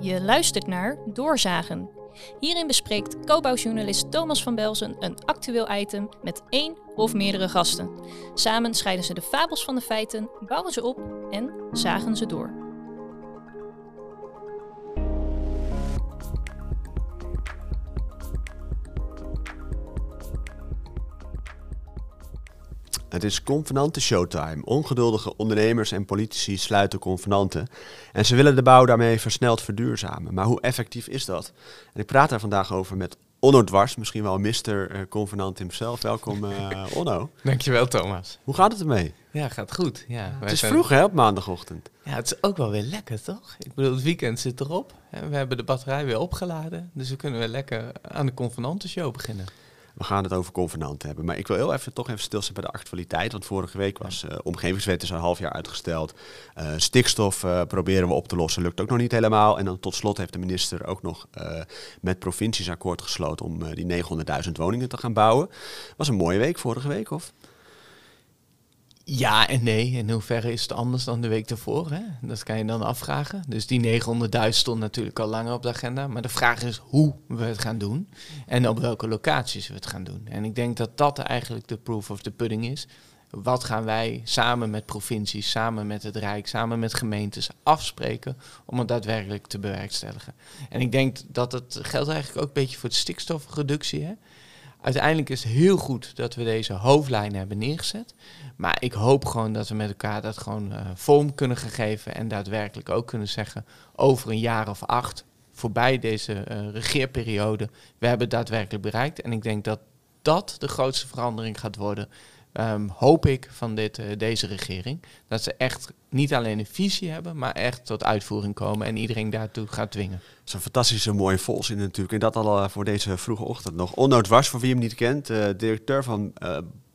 Je luistert naar Doorzagen. Hierin bespreekt co-bouwjournalist Thomas van Belzen een actueel item met één of meerdere gasten. Samen scheiden ze de fabels van de feiten, bouwen ze op en zagen ze door. Het is convenante showtime. Ongeduldige ondernemers en politici sluiten convenanten. En ze willen de bouw daarmee versneld verduurzamen. Maar hoe effectief is dat? En ik praat daar vandaag over met Onno Dwars, misschien wel Mr. Uh, Convenant himself. Welkom uh, Onno. Dankjewel Thomas. Hoe gaat het ermee? Ja, gaat goed. Ja, het is zijn... vroeg hè, op maandagochtend. Ja, het is ook wel weer lekker toch? Ik bedoel, het weekend zit erop. We hebben de batterij weer opgeladen. Dus we kunnen weer lekker aan de convenantenshow beginnen. We gaan het over convenanten hebben. Maar ik wil heel even toch even stilstaan bij de actualiteit. Want vorige week was uh, omgevingswet is een half jaar uitgesteld. Uh, stikstof uh, proberen we op te lossen. Lukt ook nog niet helemaal. En dan tot slot heeft de minister ook nog met provincies akkoord gesloten om die 900.000 woningen te gaan bouwen. Was een mooie week vorige week, of? Ja en nee. In hoeverre is het anders dan de week ervoor? Hè? Dat kan je dan afvragen. Dus die 900.000 stond natuurlijk al langer op de agenda. Maar de vraag is hoe we het gaan doen. En op welke locaties we het gaan doen. En ik denk dat dat eigenlijk de proof of the pudding is. Wat gaan wij samen met provincies, samen met het Rijk, samen met gemeentes afspreken om het daadwerkelijk te bewerkstelligen? En ik denk dat het geldt eigenlijk ook een beetje voor de stikstofreductie. Hè? Uiteindelijk is het heel goed dat we deze hoofdlijnen hebben neergezet. Maar ik hoop gewoon dat we met elkaar dat gewoon uh, vorm kunnen geven. En daadwerkelijk ook kunnen zeggen over een jaar of acht, voorbij deze uh, regeerperiode, we hebben het daadwerkelijk bereikt. En ik denk dat dat de grootste verandering gaat worden. Um, hoop ik van dit, uh, deze regering. Dat ze echt niet alleen een visie hebben, maar echt tot uitvoering komen en iedereen daartoe gaat dwingen. Dat is een fantastische mooie volzin natuurlijk. En dat al uh, voor deze vroege ochtend nog. Onnood was, voor wie hem niet kent, uh, directeur van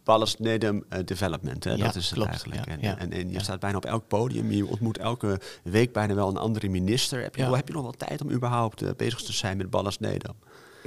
Ballas Nedum Development. Hè? Ja, dat is het klopt, eigenlijk. Ja, en, ja, en, en, je staat bijna op elk podium. Je ontmoet elke week bijna wel een andere minister. Heb je, heb je nog wel tijd om überhaupt bezig te zijn met Ballas Nedum?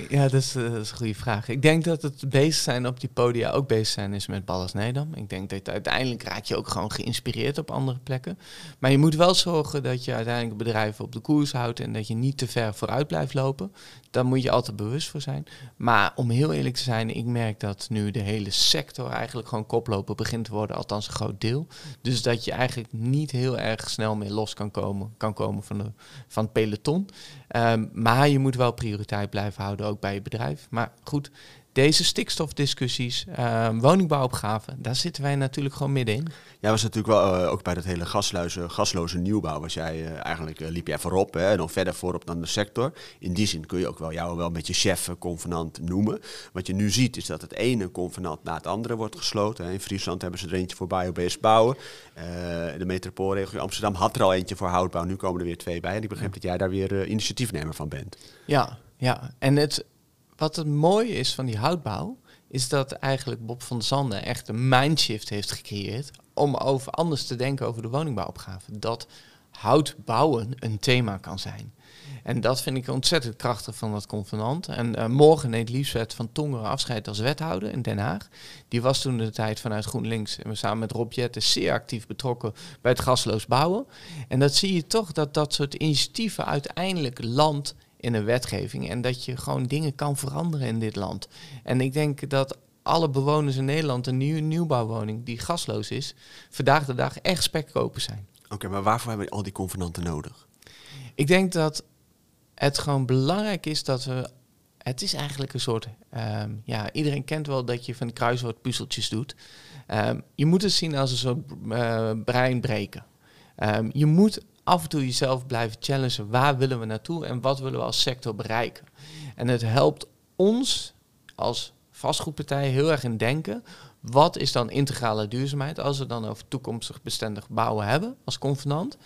Ja, dat is, eh, dat is een goede vraag. Ik denk dat het bezig zijn op die podia ook bezig zijn is met Ballas Nedam. Ik denk dat uiteindelijk raak je ook gewoon geïnspireerd op andere plekken. Maar je moet wel zorgen dat je uiteindelijk bedrijven op de koers houdt en dat je niet te ver vooruit blijft lopen. Daar moet je altijd bewust voor zijn. Maar om heel eerlijk te zijn, ik merk dat nu de hele sector eigenlijk gewoon koploper begint te worden, althans een groot deel. Dus dat je eigenlijk niet heel erg snel meer los kan komen, kan komen van, de, van het peloton. Um, maar je moet wel prioriteit blijven houden, ook bij je bedrijf. Maar goed, deze stikstofdiscussies, um, woningbouwopgaven, daar zitten wij natuurlijk gewoon middenin. Jij was natuurlijk wel uh, ook bij dat hele gasluizen, gasloze nieuwbouw. Was jij uh, eigenlijk uh, liep jij voorop hè, en dan verder voorop dan de sector. In die zin kun je ook wel jou wel met je chef convenant noemen. Wat je nu ziet is dat het ene convenant na het andere wordt gesloten. Hè. In Friesland hebben ze er eentje voor biobased bouwen. de metropoolregio Amsterdam had er al eentje voor houtbouw. Nu komen er weer twee bij. En ik begrijp dat jij daar weer initiatiefnemer van bent. Ja, ja. En het, wat het mooie is van die houtbouw, is dat eigenlijk Bob van Zanden echt een mindshift heeft gecreëerd om over anders te denken over de woningbouwopgave. Dat hout bouwen een thema kan zijn. En dat vind ik ontzettend krachtig van dat convenant. En uh, morgen neemt Liefswet van Tongeren afscheid als wethouder in Den Haag. Die was toen de tijd vanuit GroenLinks en we samen met Rob Jetten zeer actief betrokken bij het gasloos bouwen. En dat zie je toch dat dat soort initiatieven uiteindelijk land in een wetgeving en dat je gewoon dingen kan veranderen in dit land. En ik denk dat alle bewoners in Nederland een nieuwe nieuwbouwwoning die gasloos is, vandaag de dag echt spekkoper zijn. Oké, okay, maar waarvoor hebben we al die convenanten nodig? Ik denk dat het gewoon belangrijk is dat we. Het is eigenlijk een soort. Um, ja, iedereen kent wel dat je van kruiswoordpuzzeltjes doet. Um, je moet het zien als een soort uh, brein breken. Um, je moet af en toe jezelf blijven challengen. Waar willen we naartoe en wat willen we als sector bereiken? En het helpt ons als vastgoedpartij heel erg in denken. Wat is dan integrale duurzaamheid als we dan over toekomstig bestendig bouwen hebben als convenant?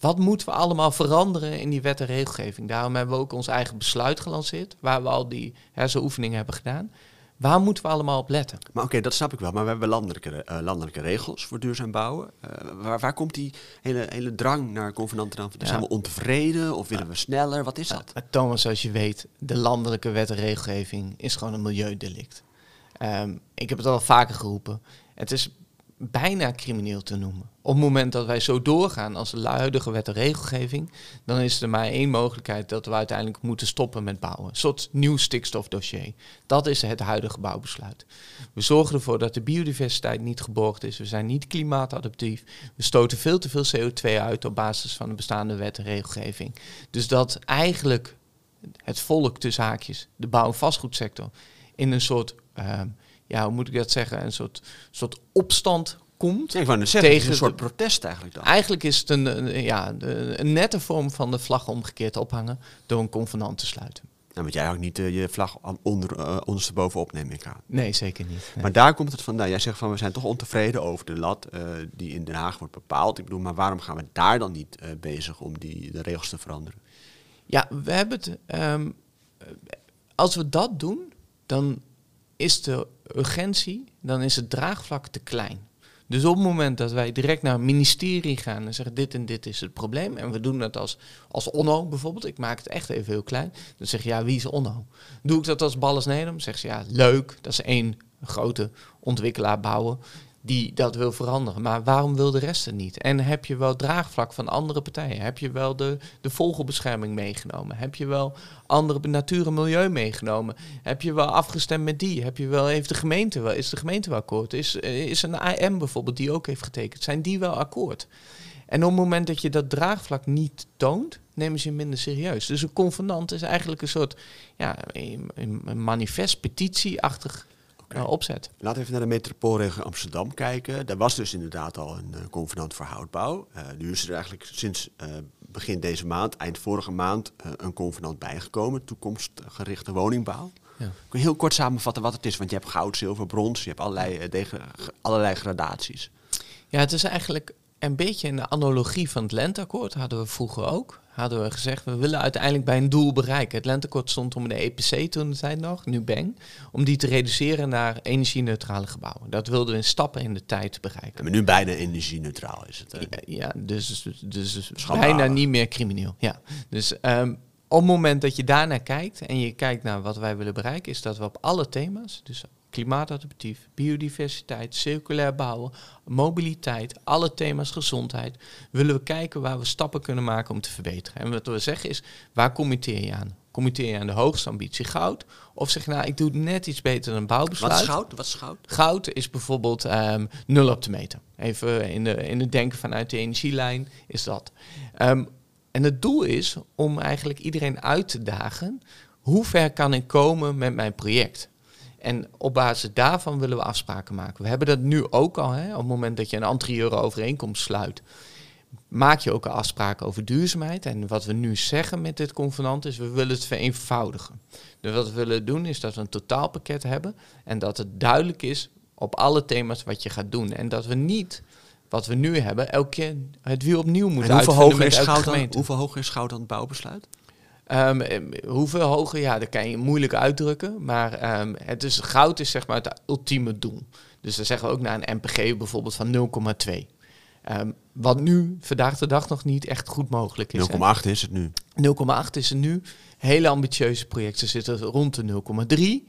Wat moeten we allemaal veranderen in die wet en regelgeving? Daarom hebben we ook ons eigen besluit gelanceerd, waar we al die hersenoefeningen hebben gedaan. Waar moeten we allemaal op letten? Maar oké, okay, dat snap ik wel. Maar we hebben landelijke, uh, landelijke regels voor duurzaam bouwen. Uh, waar, waar, komt die hele, hele drang naar convenanten dan? Ja. Zijn we ontevreden of willen we sneller? Wat is dat? Thomas, zoals je weet, de landelijke wet en regelgeving is gewoon een milieudelict. Um, ik heb het al vaker geroepen. Het is bijna crimineel te noemen. Op het moment dat wij zo doorgaan als de huidige wet en regelgeving, dan is er maar één mogelijkheid dat we uiteindelijk moeten stoppen met bouwen. Een soort nieuw stikstofdossier. Dat is het huidige bouwbesluit. We zorgen ervoor dat de biodiversiteit niet geborgd is. We zijn niet klimaatadaptief. We stoten veel te veel CO2 uit op basis van de bestaande wet en regelgeving. Dus dat eigenlijk het volk tussen haakjes, de bouw- en vastgoedsector, in een soort, ehm, ja, hoe moet ik dat zeggen, een soort, soort opstand komt. Ik wou net zeggen, het is Tegen een soort de- protest eigenlijk dan. Eigenlijk is het een, een- ja, de- een nette vorm van de vlag omgekeerd ophangen door een convenant te sluiten. Nou, want jij hangt niet eh, je vlag onder, eh, onderstebovenop, neem ik aan. Nee, zeker niet. Nee. Maar daar komt het vandaan. Jij zegt van we zijn toch ontevreden over de lat eh, die in Den Haag wordt bepaald. Ik bedoel, maar waarom gaan we daar dan niet bezig om die, de regels te veranderen? Ja, we hebben het. ehm, eh, als we dat doen, dan is de urgentie, dan is het draagvlak te klein. Dus op het moment dat wij direct naar een ministerie gaan en zeggen dit en dit is het probleem, en we doen dat als, als Onno bijvoorbeeld, ik maak het echt even heel klein, dan zeg je ja, wie is Onno? Doe ik dat als Balles Nederland? Zeg ze ja, leuk, dat is één grote ontwikkelaar bouwen die dat wil veranderen. Maar waarom wil de rest het niet? En heb je wel draagvlak van andere partijen? Heb je wel de, de vogelbescherming meegenomen? Heb je wel andere natuur en milieu meegenomen? Heb je wel afgestemd met die? Heb je wel, heeft de gemeente wel, is de gemeente wel akkoord? Is, eh, is een AM bijvoorbeeld die ook heeft getekend? Zijn die wel akkoord? En op het moment dat je dat draagvlak niet toont, nemen ze je minder serieus. Dus een convenant is eigenlijk een soort ja, een een manifest, petitieachtig eh, opzet. Laten we even naar de metropoolregio Amsterdam kijken. Daar was dus inderdaad al een eh, convenant voor houtbouw. Eh, nu is er eigenlijk sinds begin deze maand, eind vorige maand, een convenant bijgekomen. Toekomstgerichte woningbouw. Ja. Kun je heel kort samenvatten wat het is? Want je hebt goud, zilver, brons. Je hebt allerlei, allerlei gradaties. Ja, het is eigenlijk een beetje een analogie van het Lenteakkoord. Hadden we vroeger ook. Hadden we gezegd, we willen uiteindelijk bij een doel bereiken. Het Lenteakkoord stond om de EPC toen de tijd nog, nu Bang, om die te reduceren naar energie-neutrale gebouwen. Dat wilden we in stappen in de tijd bereiken. Maar nu bijna energie-neutraal is het. eh. Ja, ja, dus, dus, Schandalig. bijna niet meer crimineel. Ja. Dus ehm, op het moment dat je daarnaar kijkt en je kijkt naar wat wij willen bereiken, is dat we op alle thema's, dus klimaatadaptief, biodiversiteit, circulair bouwen, mobiliteit, alle thema's gezondheid, willen we kijken waar we stappen kunnen maken om te verbeteren. En wat we zeggen is, waar committeer je aan? Committeer je aan de hoogste ambitie goud? Of zeg je nou, ik doe net iets beter dan bouwbesluit. Wat is goud? Wat is goud? Goud is bijvoorbeeld ehm, nul op te meten. Even in de, in het denken vanuit de energielijn is dat. Ehm, en het doel is om eigenlijk iedereen uit te dagen. Hoe ver kan ik komen met mijn project? En op basis daarvan willen we afspraken maken. We hebben dat nu ook al. Hè, op het moment dat je een anterieure overeenkomst sluit, maak je ook al afspraken over duurzaamheid. En wat we nu zeggen met dit convenant is, we willen het vereenvoudigen. Dus wat we willen doen is dat we een totaalpakket hebben en dat het duidelijk is op alle thema's wat je gaat doen. En dat we niet, wat we nu hebben, elke keer het wiel opnieuw moeten En hoeveel uitvinden hoger, met is elke goud dan, gemeente. hoeveel hoger is goud dan het bouwbesluit? Ehm, eh, hoeveel hoger, ja, dat kan je moeilijk uitdrukken. Maar ehm, het is, goud is zeg maar het ultieme doel. Dus dan zeggen we ook naar een MPG bijvoorbeeld van 0,2. Ehm, wat nu vandaag de dag nog niet echt goed mogelijk is. hè. 0,8 is het nu. 0,8 is er nu. Hele ambitieuze projecten zitten rond de 0,3.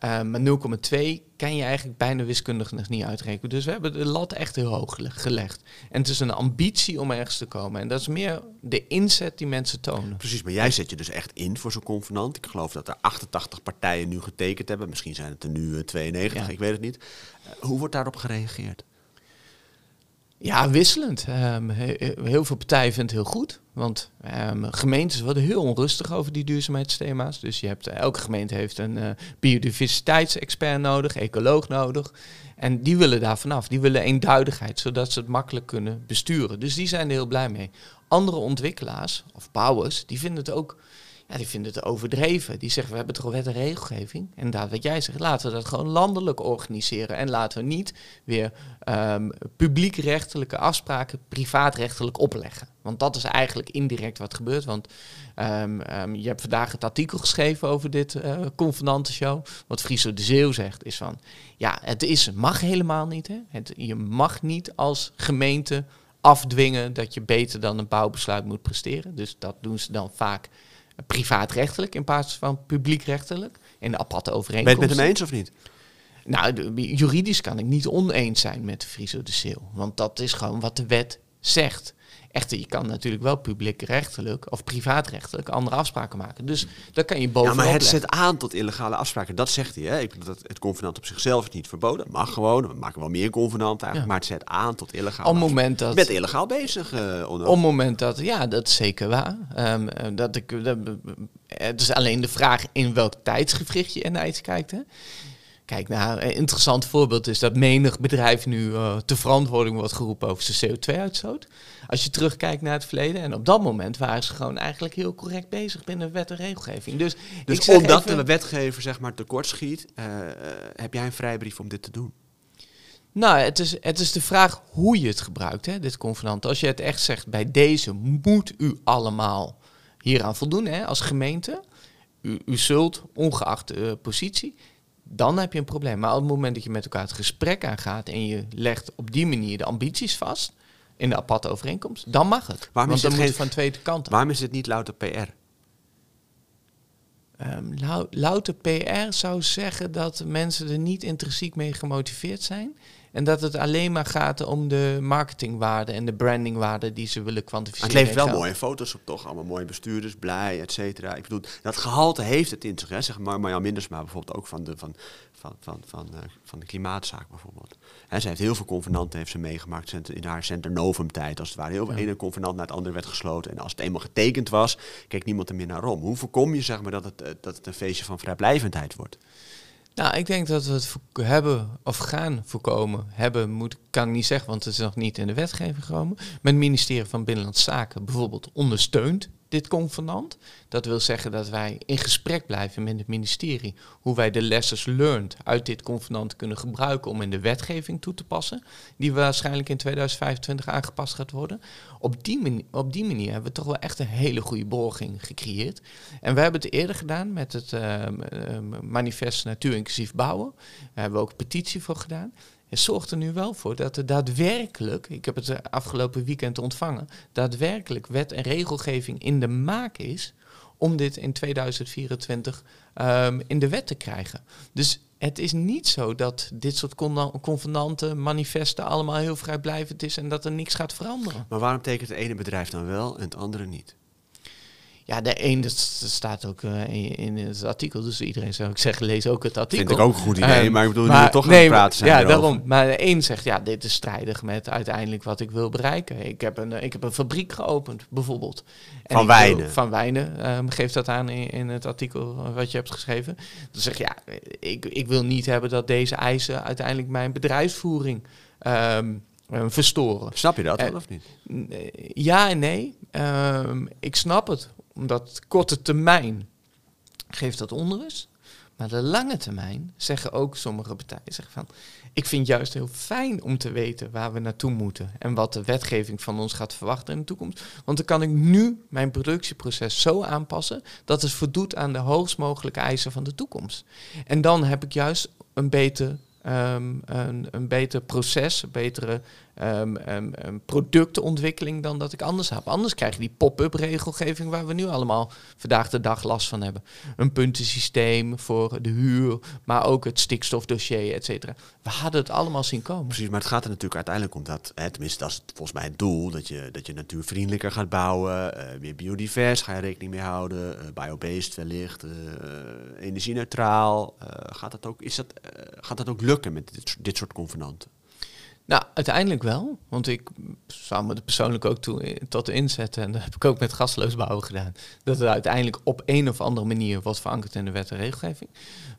Eh, maar 0,2 kan je eigenlijk bijna wiskundig nog niet uitrekenen. Dus we hebben de lat echt heel hoog gele- gelegd. En het is een ambitie om ergens te komen. En dat is meer de inzet die mensen tonen. Precies, maar jij zet je dus echt in voor zo'n convenant. Ik geloof dat er 88 partijen nu getekend hebben. Misschien zijn het er nu eh, 92, Ja. ik weet het niet. Eh, hoe wordt daarop gereageerd? Ja, wisselend. Ehm, he- he- heel veel partijen vinden het heel goed. Want ehm, gemeentes worden heel onrustig over die duurzaamheidsthema's. Dus je hebt, elke gemeente heeft een eh, biodiversiteitsexpert nodig, ecoloog nodig. En die willen daar vanaf. Die willen eenduidigheid, zodat ze het makkelijk kunnen besturen. Dus die zijn er heel blij mee. Andere ontwikkelaars of bouwers, die vinden het ook ja, die vinden het overdreven. Die zeggen, we hebben toch wet en regelgeving. En inderdaad, wat jij zegt, laten we dat gewoon landelijk organiseren. En laten we niet weer ehm publiekrechtelijke afspraken privaatrechtelijk opleggen. Want dat is eigenlijk indirect wat gebeurt. Want ehm, ehm, je hebt vandaag het artikel geschreven over dit eh convenantenshow. Wat Friso de Zeeuw zegt is van, ja, het is, mag helemaal niet. Hè? Je mag niet als gemeente afdwingen dat je beter dan een bouwbesluit moet presteren. Dus dat doen ze dan vaak privaatrechtelijk in plaats van publiekrechtelijk. In de aparte Ben je het met hem eens of niet? Nou, de- juridisch kan ik niet oneens zijn met Friso de Seel. Want dat is gewoon wat de wet zegt. Echter, je kan natuurlijk wel publiekrechtelijk of privaatrechtelijk andere afspraken maken. Dus daar kan je Ja, bovenop maar het zet aan tot illegale afspraken. Dat zegt hij. Hè? Ik bedoel, dat het convenant op zichzelf is niet verboden. Het mag gewoon. We maken wel meer convenanten eigenlijk. Ja. Maar het zet aan tot illegale Op moment dat... Je bent illegaal bezig, eh Onno. Op het moment dat, ja, dat is zeker waar. Ehm, eh, dat ik, dat, het is alleen de vraag in welk tijdsgevricht je naar iets kijkt. Hè? Kijk, nou, een interessant voorbeeld is dat menig bedrijf nu eh te verantwoording wordt geroepen over zijn CO2-uitstoot. Als je terugkijkt naar het verleden, en op dat moment waren ze gewoon eigenlijk heel correct bezig binnen wet en regelgeving. Dus, dus omdat even- de wetgever zeg maar tekortschiet, eh eh, heb jij een vrijbrief om dit te doen? Nou, het is, het is de vraag hoe je het gebruikt, hè, dit convenant. Als je het echt zegt, bij deze moet u allemaal hieraan voldoen hè, als gemeente. U, u zult, ongeacht positie, dan heb je een probleem. Maar op het moment dat je met elkaar het gesprek aangaat en je legt op die manier de ambities vast in de aparte overeenkomst, dan mag het. Waarom Want is moet geen- het van twee kanten. Waarom is dit niet louter PR? Ehm, lou- louter PR zou zeggen dat mensen er niet intrinsiek mee gemotiveerd zijn. En dat het alleen maar gaat om de marketingwaarde en de brandingwaarde die ze willen Maar kwantificeren. het levert wel mooie foto's op, toch? Allemaal mooie bestuurders, blij, et cetera. Ik bedoel, dat gehalte heeft het in zich. Hè? Zeg maar Marjan Mindersma bijvoorbeeld ook van de, van, van, van, van, eh, van de klimaatzaak bijvoorbeeld. Hè, ze heeft heel veel convenanten heeft ze meegemaakt in haar Center Novum tijd. Als het ware heel veel Ja. ene convenant naar het andere werd gesloten. En als het eenmaal getekend was, keek niemand er meer naar om. Hoe voorkom je zeg maar, dat, het, eh, dat het een feestje van vrijblijvendheid wordt? Nou, ik denk dat we het hebben of gaan voorkomen. Hebben moet, kan ik niet zeggen, want het is nog niet in de wetgeving gekomen. Maar het ministerie van Binnenlandse Zaken bijvoorbeeld ondersteunt dit convenant. Dat wil zeggen dat wij in gesprek blijven met het ministerie hoe wij de lessons learned uit dit convenant kunnen gebruiken om in de wetgeving toe te passen, die waarschijnlijk in 2025 aangepast gaat worden. Op die, mani- op die manier hebben we toch wel echt een hele goede borging gecreëerd. En we hebben het eerder gedaan met het ehm, ehm, manifest Natuur inclusief bouwen. Daar hebben we ook een petitie voor gedaan. Het zorgt er nu wel voor dat er daadwerkelijk, ik heb het afgelopen weekend ontvangen, daadwerkelijk wet en regelgeving in de maak is om dit in 2024 ehm, in de wet te krijgen. Dus het is niet zo dat dit soort convenanten, manifesten allemaal heel vrijblijvend is en dat er niks gaat veranderen. Maar waarom tekent het ene bedrijf dan wel en het andere niet? Ja, de een, dat staat ook eh, in, in het artikel, dus iedereen zou ik zeggen, lees ook het artikel. Vind ik ook een goed idee, Ehm, maar ik bedoel, nu maar- we toch aan nee, het praten zijn Ja, daarom. Maar de een zegt, ja, dit is strijdig met uiteindelijk wat ik wil bereiken. Ik heb een, ik heb een fabriek geopend, bijvoorbeeld. En Van wil- Wijnen. Van Wijnen, ehm, geeft dat aan in, in het artikel wat je hebt geschreven. Dan zeg je, ja, ik, ik wil niet hebben dat deze eisen uiteindelijk mijn bedrijfsvoering ehm, eh, verstoren. Snap je dat Eh, wel of niet? Ja en nee. Ik snap het, omdat korte termijn geeft dat onrust. Maar de lange termijn zeggen ook sommige partijen zeggen van... ik vind juist heel fijn om te weten waar we naartoe moeten... en wat de wetgeving van ons gaat verwachten in de toekomst. Want dan kan ik nu mijn productieproces zo aanpassen... dat het voldoet aan de hoogst mogelijke eisen van de toekomst. En dan heb ik juist een beter, ehm, een, een beter proces, een betere ehm, productontwikkeling dan dat ik anders heb. Anders krijg je die pop-up regelgeving waar we nu allemaal vandaag de dag last van hebben. Een puntensysteem voor de huur, maar ook het stikstofdossier, et cetera. We hadden het allemaal zien komen. Precies, maar het gaat er natuurlijk uiteindelijk om dat, hè, tenminste dat is volgens mij het doel, dat je, dat je natuurvriendelijker gaat bouwen, eh, meer biodivers ga je rekening mee houden, eh, biobased wellicht, eh, energie-neutraal. Eh, gaat, dat ook, is dat, eh, gaat dat ook lukken met dit, dit soort convenanten? Nou, uiteindelijk wel. Want ik zou me er persoonlijk ook toe, tot inzetten. En dat heb ik ook met gasloos bouwen gedaan. Dat het uiteindelijk op een of andere manier wordt verankerd in de wet en regelgeving.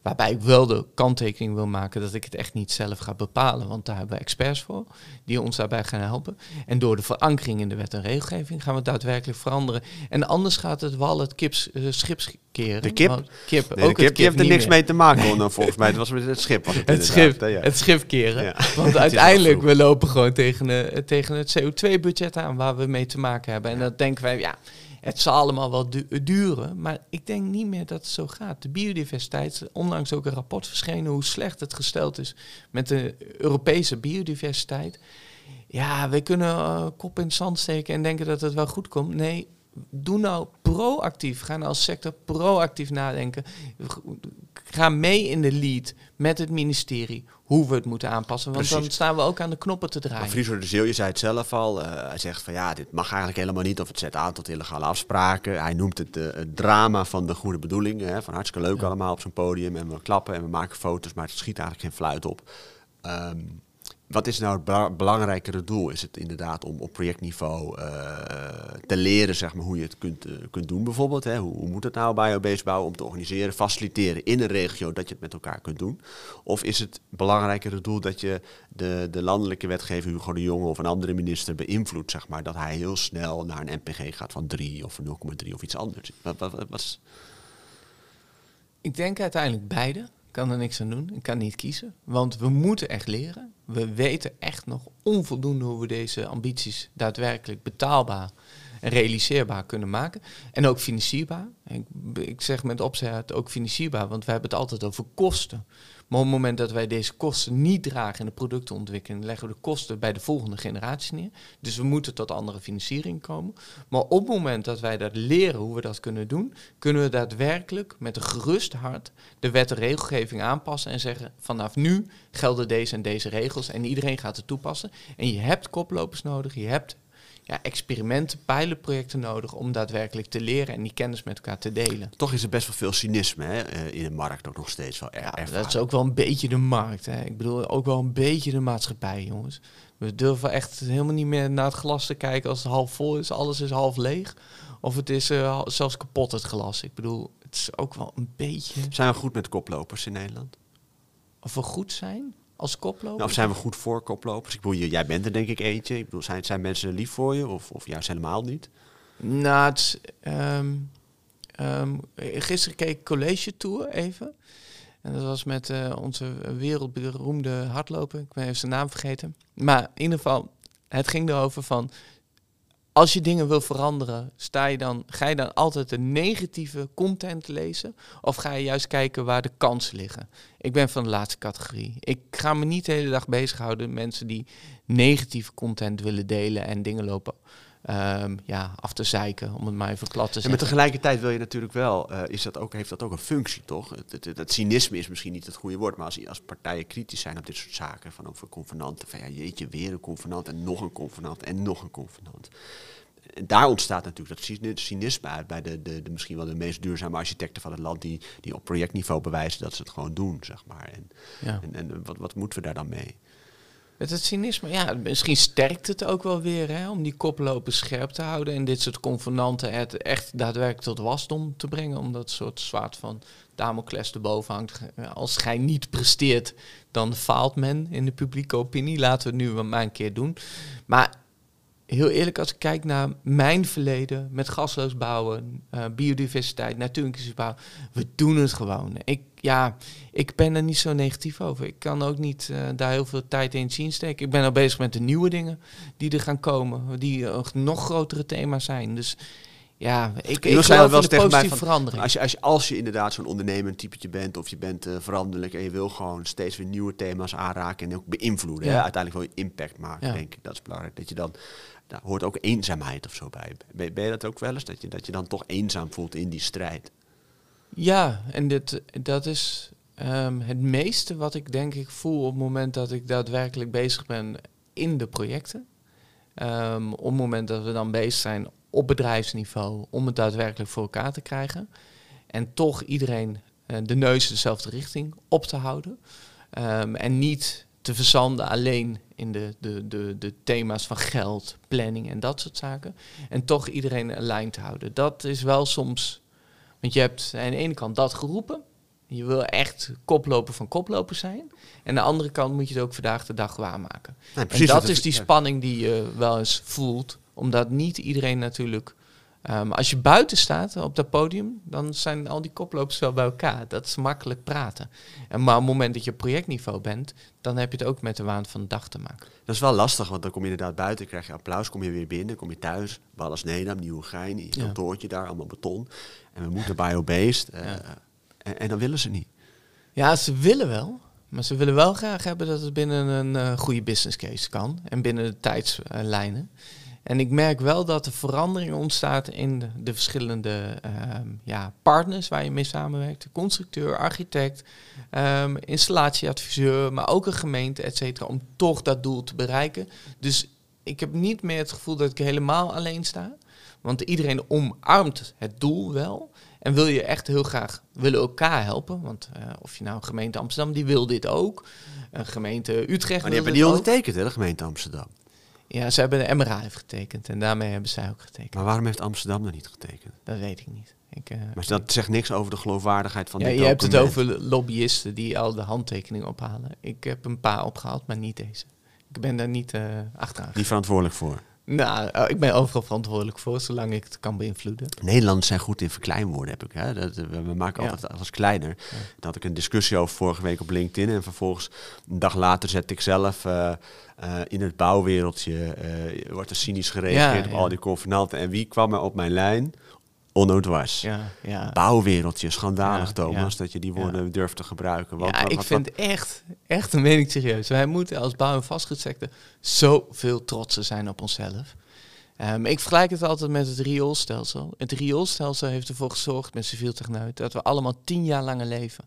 Waarbij ik wel de kanttekening wil maken dat ik het echt niet zelf ga bepalen. Want daar hebben we experts voor die ons daarbij gaan helpen. En door de verankering in de wet en regelgeving gaan we het daadwerkelijk veranderen. En anders gaat het wel het kips, eh, schips keren. De kip? Want kip, Nee, ook de kip, die heeft er niks meer. mee te maken, dan volgens mij. Het was met het schip. Was het schip, ja. het schip keren. Ja. Want uiteindelijk, we lopen gewoon tegen, tegen het CO2-budget aan waar we mee te maken hebben. En dat denken wij, ja, het zal allemaal wel du- duren. Maar ik denk niet meer dat het zo gaat. De biodiversiteit, onlangs ook een rapport verschenen hoe slecht het gesteld is met de Europese biodiversiteit. Ja, we kunnen eh, kop in het zand steken en denken dat het wel goed komt. Nee, doe nou proactief. Ga nou als sector proactief nadenken. ga mee in de lead met het ministerie hoe we het moeten aanpassen. Want dan staan we ook aan de knoppen te draaien. Friso de Zeeuw, je zei het zelf al, eh, hij zegt van ja, dit mag eigenlijk helemaal niet. Of het zet aan tot illegale afspraken. Hij noemt het eh, het drama van de goede bedoelingen. Hè, van hartstikke leuk allemaal op zo'n podium. En we klappen en we maken foto's, maar het schiet eigenlijk geen fluit op. Ehm, wat is nou het bela- belangrijkere doel? Is het inderdaad om op projectniveau eh, te leren zeg maar, hoe je het kunt, eh, kunt doen bijvoorbeeld? Hè? Hoe, hoe moet het nou biobased bouwen om te organiseren, faciliteren in een regio dat je het met elkaar kunt doen? Of is het belangrijkere doel dat je de, de landelijke wetgever Hugo de Jonge of een andere minister beïnvloedt, zeg maar, dat hij heel snel naar een NPG gaat van 3 of 0,3 of iets anders? Wat, wat, Ik denk uiteindelijk beide. Kan er niks aan doen. Ik kan niet kiezen. Want we moeten echt leren. We weten echt nog onvoldoende hoe we deze ambities daadwerkelijk betaalbaar en realiseerbaar kunnen maken. En ook financierbaar. Ik, ik zeg met opzet ook financierbaar, want we hebben het altijd over kosten. Maar op het moment dat wij deze kosten niet dragen in de productontwikkeling, leggen we de kosten bij de volgende generatie neer. Dus we moeten tot andere financiering komen. Maar op het moment dat wij dat leren hoe we dat kunnen doen, kunnen we daadwerkelijk met een gerust hart de wet en regelgeving aanpassen en zeggen vanaf nu gelden deze en deze regels en iedereen gaat het toepassen. En je hebt koplopers nodig, je hebt ja, experimenten, pilotprojecten nodig om daadwerkelijk te leren en die kennis met elkaar te delen. Toch is er best wel veel cynisme hè, eh, in de markt ook nog steeds wel er, Ja, dat is ook wel een beetje de markt. Hè. Ik bedoel, ook wel een beetje de maatschappij, jongens. We durven echt helemaal niet meer naar het glas te kijken als het half vol is. Alles is half leeg. Of het is eh, zelfs kapot, het glas. Ik bedoel, het is ook wel een beetje... Zijn we goed met koplopers in Nederland? Of we goed zijn als koploper. Nou, of zijn we goed voor koplopers? Ik bedoel, jij bent er denk ik eentje. Ik bedoel, zijn, zijn mensen lief voor je of, of juist helemaal niet? Nou, het ehm, gisteren keek ik College Tour even. En dat was met eh, onze wereldberoemde hardloper. Ik ben even zijn naam vergeten. Maar in ieder geval, het ging erover van... Als je dingen wil veranderen, sta je dan, ga je dan altijd de negatieve content lezen? Of ga je juist kijken waar de kansen liggen? Ik ben van de laatste categorie. Ik ga me niet de hele dag bezighouden met mensen die negatieve content willen delen en dingen lopen ehm, ja, af te zeiken, om het maar even plat te En maar zeggen. tegelijkertijd wil je natuurlijk wel, eh, is dat ook, heeft dat ook een functie, toch? Het, het, het, het cynisme is misschien niet het goede woord, maar als, als partijen kritisch zijn op dit soort zaken, van over convenanten, van ja, jeetje, weer een convenant en nog een convenant en nog een convenant. En daar ontstaat natuurlijk dat cyni- cynisme uit bij de, de, de misschien wel de meest duurzame architecten van het land, die, die op projectniveau bewijzen dat ze het gewoon doen, zeg maar. En, Ja. en, en wat, wat moeten we daar dan mee? Met het cynisme, ja, misschien sterkt het ook wel weer hè, om die koplopers scherp te houden en dit soort convenanten het echt daadwerkelijk tot wasdom te brengen. Omdat een soort zwaard van Damocles erboven hangt. Als gij niet presteert, dan faalt men in de publieke opinie. Laten we het nu maar een keer doen. Maar heel eerlijk, als ik kijk naar mijn verleden met gasloos bouwen, eh, biodiversiteit, natuurlijke bouwen, we doen het gewoon. Ik, ja, ik ben er niet zo negatief over. Ik kan ook niet eh, daar heel veel tijd in zien steken. Ik ben al bezig met de nieuwe dingen die er gaan komen, die eh, nog grotere thema's zijn. Dus ja, ik, ik geloof wel tegen mij positieve van, verandering. Als je, als, je, als je inderdaad zo'n ondernemend typetje bent, of je bent eh, veranderlijk en je wil gewoon steeds weer nieuwe thema's aanraken en ook beïnvloeden. Ja. Hè? Uiteindelijk wil je impact maken, Ja. denk ik. Dat is belangrijk. Dat je dan, daar hoort ook eenzaamheid of zo bij. Ben, ben je dat ook wel eens? Dat je, dat je dan toch eenzaam voelt in die strijd? Ja, en dit, dat is ehm, het meeste wat ik denk ik voel op het moment dat ik daadwerkelijk bezig ben in de projecten. Ehm, op het moment dat we dan bezig zijn op bedrijfsniveau om het daadwerkelijk voor elkaar te krijgen. En toch iedereen eh, de neus dezelfde richting op te houden. Ehm, en niet te verzanden alleen in de, de, de, de thema's van geld, planning en dat soort zaken. En toch iedereen een lijn te houden. Dat is wel soms want je hebt aan de ene kant dat geroepen. Je wil echt koploper van koploper zijn. En aan de andere kant moet je het ook vandaag de dag waarmaken. En dat is die spanning die je wel eens voelt. Omdat niet iedereen natuurlijk... ehm, als je buiten staat op dat podium, dan zijn al die koplopers wel bij elkaar. Dat is makkelijk praten. En maar op het moment dat je op projectniveau bent, dan heb je het ook met de waan van de dag te maken. Dat is wel lastig, want dan kom je inderdaad buiten, krijg je applaus, kom je weer binnen, kom je thuis, Wallis Nedam, Nieuwegein, je Ja. kantoortje daar, allemaal beton. En we moeten biobased. eh, Ja. en, en dan willen ze niet. Ja, ze willen wel. Maar ze willen wel graag hebben dat het binnen een eh, goede business case kan. En binnen de tijdslijnen. En ik merk wel dat er verandering ontstaat in de, de verschillende ehm, ja, partners waar je mee samenwerkt. Constructeur, architect, ehm, installatieadviseur, maar ook een gemeente, et cetera, om toch dat doel te bereiken. Dus ik heb niet meer het gevoel dat ik helemaal alleen sta. Want iedereen omarmt het doel wel. En wil je echt heel graag, willen elkaar helpen. Want uh, of je nou gemeente Amsterdam, die wil dit ook. Een gemeente Utrecht. Maar die hebben niet ondertekend, hè, de gemeente Amsterdam. Ja, ze hebben de MRA heeft getekend en daarmee hebben zij ook getekend. Maar waarom heeft Amsterdam dan niet getekend? Dat weet ik niet. Ik, uh, maar dat zegt niks over de geloofwaardigheid van ja, dit je hebt het over lobbyisten die al de handtekening ophalen. Ik heb een paar opgehaald, maar niet deze. Ik ben daar niet uh, achteraan. Niet verantwoordelijk voor? Nou, uh, ik ben overal verantwoordelijk voor, zolang ik het kan beïnvloeden. Nederlanders zijn goed in verkleinwoorden, heb ik. Hè? Dat, we, we maken Ja. altijd alles kleiner. Ja. Daar had ik een discussie over vorige week op LinkedIn. En vervolgens, een dag later, zet ik zelf eh, eh, in het bouwwereldje... eh, wordt er cynisch gereageerd Ja, op al die convenanten. En wie kwam er op mijn lijn? Onno Dwars. Ja, ja. Bouwwereldje, schandalig Ja, Thomas, dat je die woorden durft te gebruiken. Want, ja, wat- ik wat- vind echt, echt een mening serieus. Wij moeten als bouw- en vastgoedsector zoveel trotser zijn op onszelf. Ehm, ik vergelijk het altijd met het rioolstelsel. Het rioolstelsel heeft ervoor gezorgd met civiel techneut dat we allemaal tien jaar langer leven.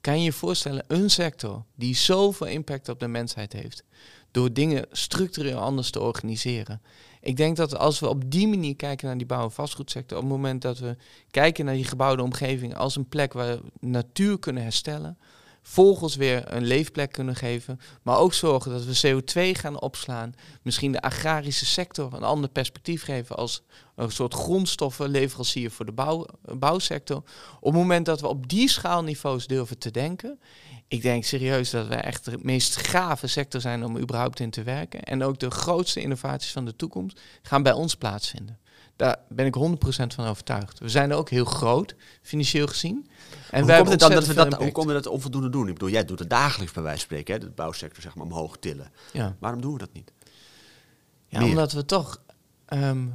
Kan je je voorstellen, een sector die zoveel impact op de mensheid heeft, door dingen structureel anders te organiseren. Ik denk dat als we op die manier kijken naar die bouw- en vastgoedsector, op het moment dat we kijken naar die gebouwde omgeving als een plek waar we natuur kunnen herstellen, vogels weer een leefplek kunnen geven, maar ook zorgen dat we CO2 gaan opslaan, misschien de agrarische sector een ander perspectief geven als een soort grondstoffenleverancier voor de bouw, bouwsector. Op het moment dat we op die schaalniveaus durven te denken, ik denk serieus dat wij echt de meest gave sector zijn om überhaupt in te werken. En ook de grootste innovaties van de toekomst gaan bij ons plaatsvinden. Daar ben ik 100% van overtuigd. We zijn ook heel groot, financieel gezien. En hoe komt het dan dat we dat, hoe konden we dat onvoldoende doen? Ik bedoel, jij doet het dagelijks bij wijze van spreken, hè, de bouwsector zeg maar omhoog tillen. Ja. Waarom doen we dat niet? Ja, Meer. omdat we toch. ehm,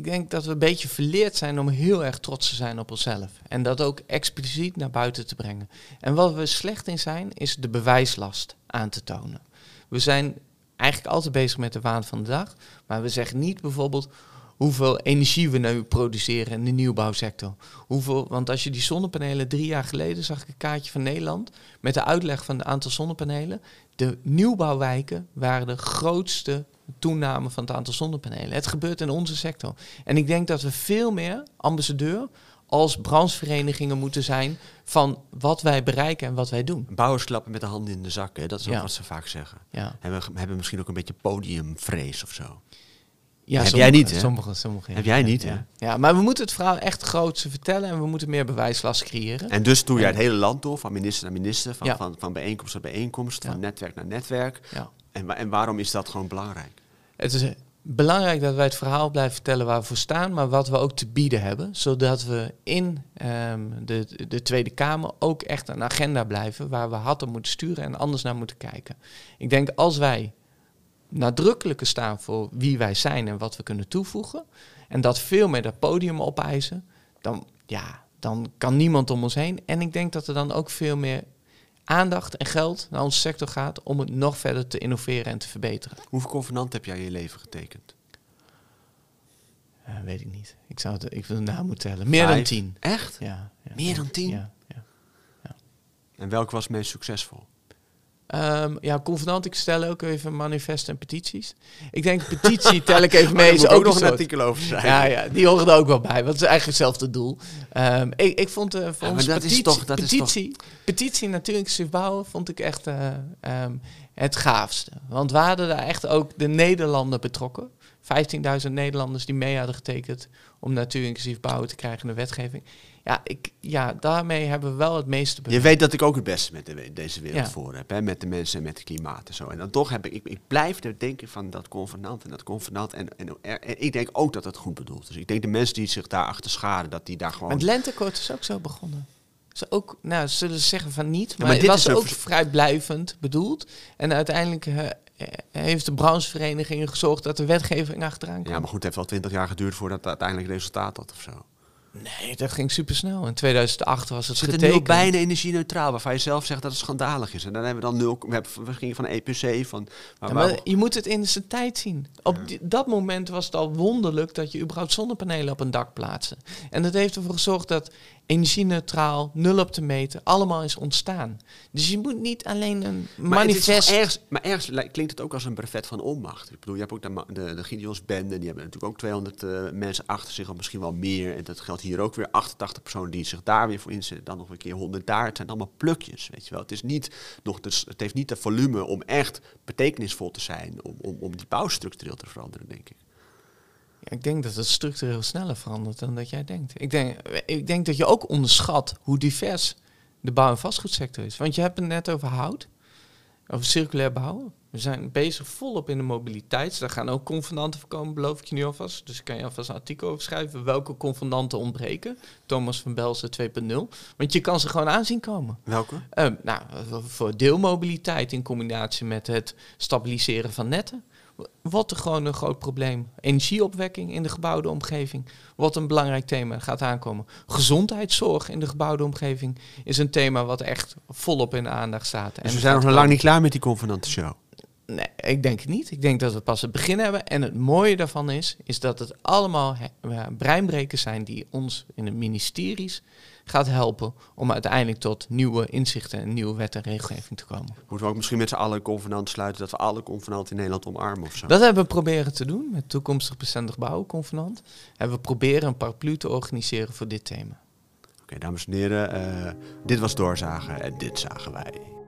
ik denk dat we een beetje verleerd zijn om heel erg trots te zijn op onszelf. En dat ook expliciet naar buiten te brengen. En wat we slecht in zijn, is de bewijslast aan te tonen. We zijn eigenlijk altijd bezig met de waan van de dag. Maar we zeggen niet bijvoorbeeld hoeveel energie we nu produceren in de nieuwbouwsector. Hoeveel, want als je die zonnepanelen drie jaar geleden zag ik een kaartje van Nederland met de uitleg van het aantal zonnepanelen. De nieuwbouwwijken waren de grootste toename van het aantal zonnepanelen. Het gebeurt in onze sector. En ik denk dat we veel meer ambassadeur als brancheverenigingen moeten zijn van wat wij bereiken en wat wij doen. Bouwers klappen met de handen in de zak, hè? dat is ook Ja. wat ze vaak zeggen. Ja, Hebben, hebben misschien ook een beetje podiumvrees of zo. ja Heb jij niet, hè? Sommige, sommige, ja. Heb jij niet, ja. hè? Ja, maar we moeten het verhaal echt groot vertellen en we moeten meer bewijslast creëren. En dus doe je Ja. het hele land door, van minister naar minister, van, van, van bijeenkomst naar bijeenkomst, van netwerk naar netwerk. En, en waarom is dat gewoon belangrijk? Het is belangrijk dat wij het verhaal blijven vertellen waar we voor staan, maar wat we ook te bieden hebben, zodat we in ehm, de, de Tweede Kamer ook echt een agenda blijven waar we hadden moeten sturen en anders naar moeten kijken. Ik denk als wij nadrukkelijker staan voor wie wij zijn en wat we kunnen toevoegen, en dat veel meer dat podium opeisen, dan, ja, dan kan niemand om ons heen. En ik denk dat er dan ook veel meer aandacht en geld naar onze sector gaat om het nog verder te innoveren en te verbeteren. Hoeveel convenanten heb jij in je leven getekend? Ja, weet ik niet. Ik zou het, ik wil na moeten tellen. Meer dan tien. Echt? Ja, ja. Meer dan tien? Ja, ja. En welke was het meest succesvol? Ehm, ja, convenant, ik stel ook even manifesten en petities. Ik denk petitie tel ik even mee. Is ook ook nog een soort- artikel over zijn. Ja, ja, die horen er ook wel bij. Want het is eigenlijk hetzelfde doel. Ehm, ik, ik vond eh voor Ja, ons maar dat is petitie, toch- dat is petitie, petitie natuurlijk bouwen vond ik echt eh, ehm, het gaafste. Want we hadden daar echt ook de Nederlander betrokken. 15.000 Nederlanders die mee hadden getekend om natuur inclusief bouwen te krijgen in de wetgeving. Ja, ik, ja, daarmee hebben we wel het meeste Je bereikt. weet dat ik ook het beste met de, deze wereld Ja. voor heb. Hè? Met de mensen en met het klimaat en zo. En dan toch heb ik, ik, ik blijf er denken van dat convenant en dat convenant. En, en, en ik denk ook dat het goed bedoeld is. Ik denk de mensen die zich daarachter scharen, dat die daar gewoon... Het lentekort is ook zo begonnen. Is ook, nou, zullen ze zeggen van niet, maar, maar het dit was is ook vrijblijvend bedoeld. En uiteindelijk eh, eh, heeft de branchevereniging gezorgd dat de wetgeving achteraan kwam. Ja, maar goed, het heeft wel twintig jaar geduurd voordat het uiteindelijk resultaat had of zo. Nee, dat ging supersnel. In 2008 was het Zit nu getekend. al bijna energie-neutraal, waarvan je zelf zegt dat het schandalig is. En dan hebben we dan nul. We, hebben, gingen van EPC van. Maar Ja, waarom- maar je moet het in zijn tijd zien. Op die- dat moment was het al wonderlijk dat je überhaupt zonnepanelen op een dak plaatste. En dat heeft ervoor gezorgd dat energie-neutraal, nul op te meten, allemaal is ontstaan. Dus je moet niet alleen een Maar, manifest... ergens, maar ergens li- klinkt het ook als een brevet van onmacht. Ik bedoel, je hebt ook de, de, de Gideons Bende, die hebben natuurlijk ook 200 eh, mensen achter zich, of misschien wel meer. En dat geldt hier ook weer 88 personen die zich daar weer voor inzetten. Dan nog een keer 100 daar. Het zijn allemaal plukjes, weet je wel. Het, is niet nog de, s- het heeft niet de volume om echt betekenisvol te zijn, om, om, om die bouw structureel te veranderen, denk ik. Ja, ik denk dat het structureel sneller verandert dan dat jij denkt. Ik denk, ik denk dat je ook onderschat hoe divers de bouw- en vastgoedsector is. Want je hebt het net over hout, over circulair bouwen. We zijn bezig volop in de mobiliteit. Daar gaan ook convenanten voor komen, beloof ik je nu alvast. Dus ik kan je alvast een artikel over schrijven welke convenanten ontbreken. Thomas van Belsen 2.0. Want je kan ze gewoon aanzien komen. Welke? Ehm, nou, voor deelmobiliteit in combinatie met het stabiliseren van netten. Wat er gewoon een groot probleem. Energieopwekking in de gebouwde omgeving. Wat een belangrijk thema gaat aankomen. Gezondheidszorg in de gebouwde omgeving is een thema wat echt volop in de aandacht staat. Dus we het zijn nog lang niet klaar met die convenantenshow. Nee, ik denk het niet. Ik denk dat we pas het begin hebben. En het mooie daarvan is, is dat het allemaal eh, breinbrekers zijn die ons in de ministeries gaat helpen om uiteindelijk tot nieuwe inzichten en nieuwe wet en regelgeving te komen. Moeten we ook misschien met z'n allen een convenant sluiten dat we alle convenanten in Nederland omarmen of zo? Dat hebben we proberen te doen met toekomstig bestendig bouwen convenant. Hebben we proberen een paraplu te organiseren voor dit thema. Oké, dames en heren, eh, dit was Doorzagen en dit zagen wij.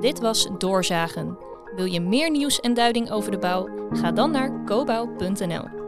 Dit was Doorzagen. Wil je meer nieuws en duiding over de bouw? Ga dan naar cobouw.nl.